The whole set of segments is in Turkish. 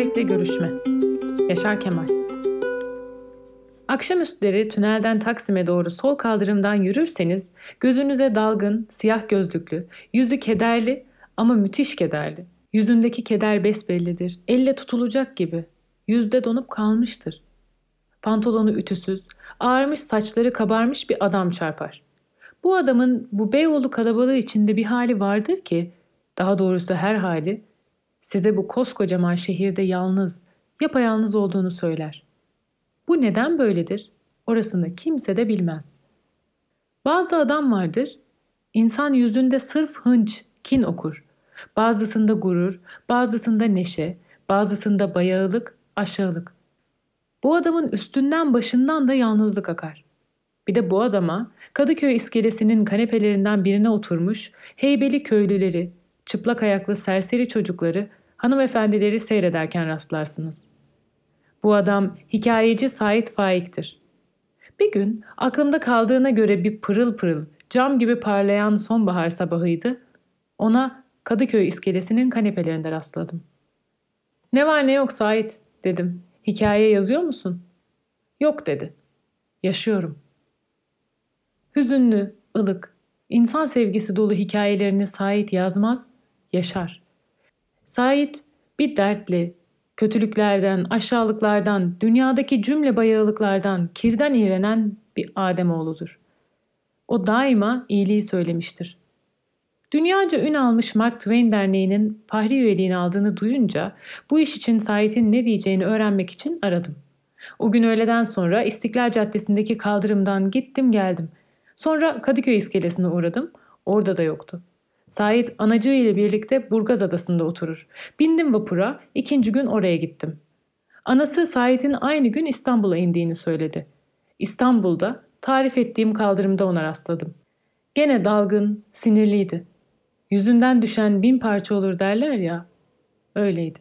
Faik'le görüşme. Yaşar Kemal Akşamüstleri tünelden Taksim'e doğru sol kaldırımdan yürürseniz gözünüze dalgın, siyah gözlüklü, yüzü kederli ama müthiş kederli. Yüzündeki keder besbellidir, elle tutulacak gibi. Yüzde donup kalmıştır. Pantolonu ütüsüz, ağarmış saçları kabarmış bir adam çarpar. Bu adamın bu Beyoğlu kalabalığı içinde bir hali vardır ki, daha doğrusu her hali, size bu koskocaman şehirde yalnız, yapayalnız olduğunu söyler. Bu neden böyledir? Orasını kimse de bilmez. Bazı adam vardır, insan yüzünde sırf hınç, kin okur. Bazısında gurur, bazısında neşe, bazısında bayağılık, aşağılık. Bu adamın üstünden başından da yalnızlık akar. Bir de bu adama Kadıköy iskelesinin kanepelerinden birine oturmuş heybeli köylüleri, çıplak ayaklı serseri çocukları, hanımefendileri seyrederken rastlarsınız. Bu adam hikayeci Sait Faik'tir. Bir gün aklımda kaldığına göre bir pırıl pırıl, cam gibi parlayan sonbahar sabahıydı. Ona Kadıköy iskelesinin kanepelerinde rastladım. Ne var ne yok Sait dedim. Hikaye yazıyor musun? Yok dedi. Yaşıyorum. Hüzünlü, ılık, insan sevgisi dolu hikayelerini Sait yazmaz, yaşar. Sait bir dertli, kötülüklerden, aşağılıklardan, dünyadaki cümle bayağılıklardan, kirden iğrenen bir Ademoğludur. O daima iyiliği söylemiştir. Dünyaca ün almış Mark Twain Derneği'nin fahri üyeliğini aldığını duyunca bu iş için Sait'in ne diyeceğini öğrenmek için aradım. O gün öğleden sonra İstiklal Caddesi'ndeki kaldırımdan gittim geldim. Sonra Kadıköy iskelesine uğradım. Orada da yoktu. Sait anacığı ile birlikte Burgaz Adası'nda oturur. Bindim vapura, ikinci gün oraya gittim. Anası Sait'in aynı gün İstanbul'a indiğini söyledi. İstanbul'da tarif ettiğim kaldırımda ona rastladım. Gene dalgın, sinirliydi. Yüzünden düşen bin parça olur derler ya, öyleydi.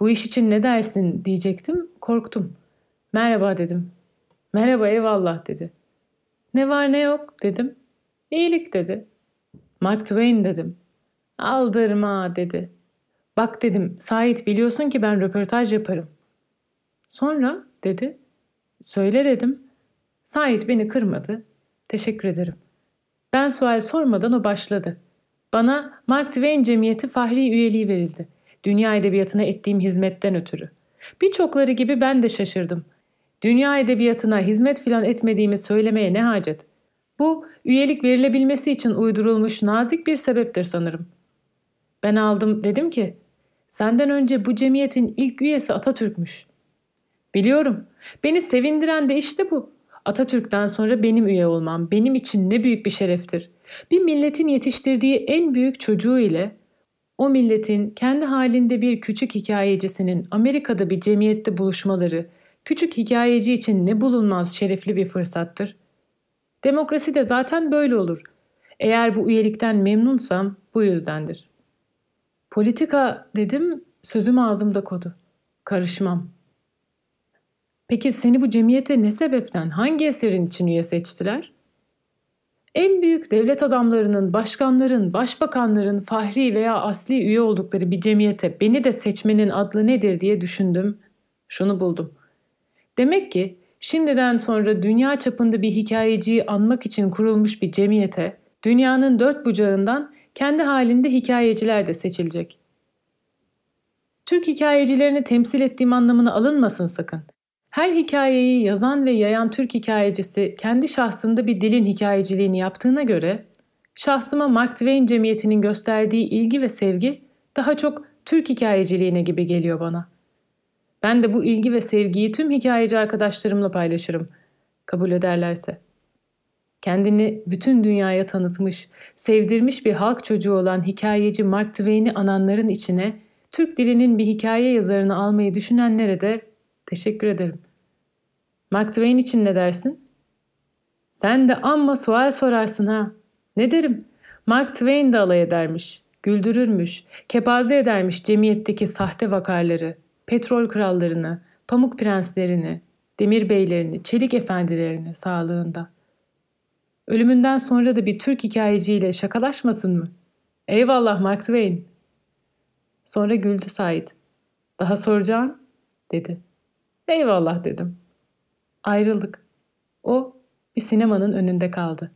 Bu iş için ne dersin diyecektim, korktum. Merhaba dedim. Merhaba eyvallah dedi. Ne var ne yok dedim. İyilik dedi. Mark Twain dedim. Aldırma dedi. Bak dedim Sait biliyorsun ki ben röportaj yaparım. Sonra dedi. Söyle dedim. Sait beni kırmadı. Teşekkür ederim. Ben sual sormadan o başladı. Bana Mark Twain Cemiyeti Fahri üyeliği verildi. Dünya edebiyatına ettiğim hizmetten ötürü. Birçokları gibi ben de şaşırdım. Dünya edebiyatına hizmet filan etmediğimi söylemeye ne hacet? Bu üyelik verilebilmesi için uydurulmuş nazik bir sebeptir sanırım. Ben aldım dedim ki senden önce bu cemiyetin ilk üyesi Atatürk'müş. Biliyorum. Beni sevindiren de işte bu. Atatürk'ten sonra benim üye olmam benim için ne büyük bir şereftir. Bir milletin yetiştirdiği en büyük çocuğu ile o milletin kendi halinde bir küçük hikayecisinin Amerika'da bir cemiyette buluşmaları, küçük hikayeci için ne bulunmaz şerefli bir fırsattır. Demokrasi de zaten böyle olur. Eğer bu üyelikten memnunsam bu yüzdendir. Politika dedim, sözüm ağzımda kodu. Karışmam. Peki seni bu cemiyete ne sebepten, hangi eserin için üye seçtiler? En büyük devlet adamlarının, başkanların, başbakanların fahri veya asli üye oldukları bir cemiyete beni de seçmenin adlı nedir diye düşündüm. Şunu buldum. Demek ki şimdiden sonra dünya çapında bir hikayeciyi anmak için kurulmuş bir cemiyete, dünyanın dört bucağından kendi halinde hikayeciler de seçilecek. Türk hikayecilerini temsil ettiğim anlamına alınmasın sakın. Her hikayeyi yazan ve yayan Türk hikayecisi kendi şahsında bir dilin hikayeciliğini yaptığına göre, şahsıma Mark Twain cemiyetinin gösterdiği ilgi ve sevgi daha çok Türk hikayeciliğine gibi geliyor bana. Ben de bu ilgi ve sevgiyi tüm hikayeci arkadaşlarımla paylaşırım, kabul ederlerse. Kendini bütün dünyaya tanıtmış, sevdirmiş bir halk çocuğu olan hikayeci Mark Twain'i ananların içine Türk dilinin bir hikaye yazarını almayı düşünenlere de teşekkür ederim. Mark Twain için ne dersin? Sen de amma sual sorarsın ha. Ne derim? Mark Twain de alay edermiş, güldürürmüş, kepaze edermiş cemiyetteki sahte vakarları, petrol krallarını, pamuk prenslerini, demir beylerini, çelik efendilerini sağlığında. Ölümünden sonra da bir Türk hikayeciyle şakalaşmasın mı? Eyvallah Mark Twain. Sonra güldü Said. Daha soracağım dedi. Eyvallah dedim. Ayrıldık. O bir sinemanın önünde kaldı.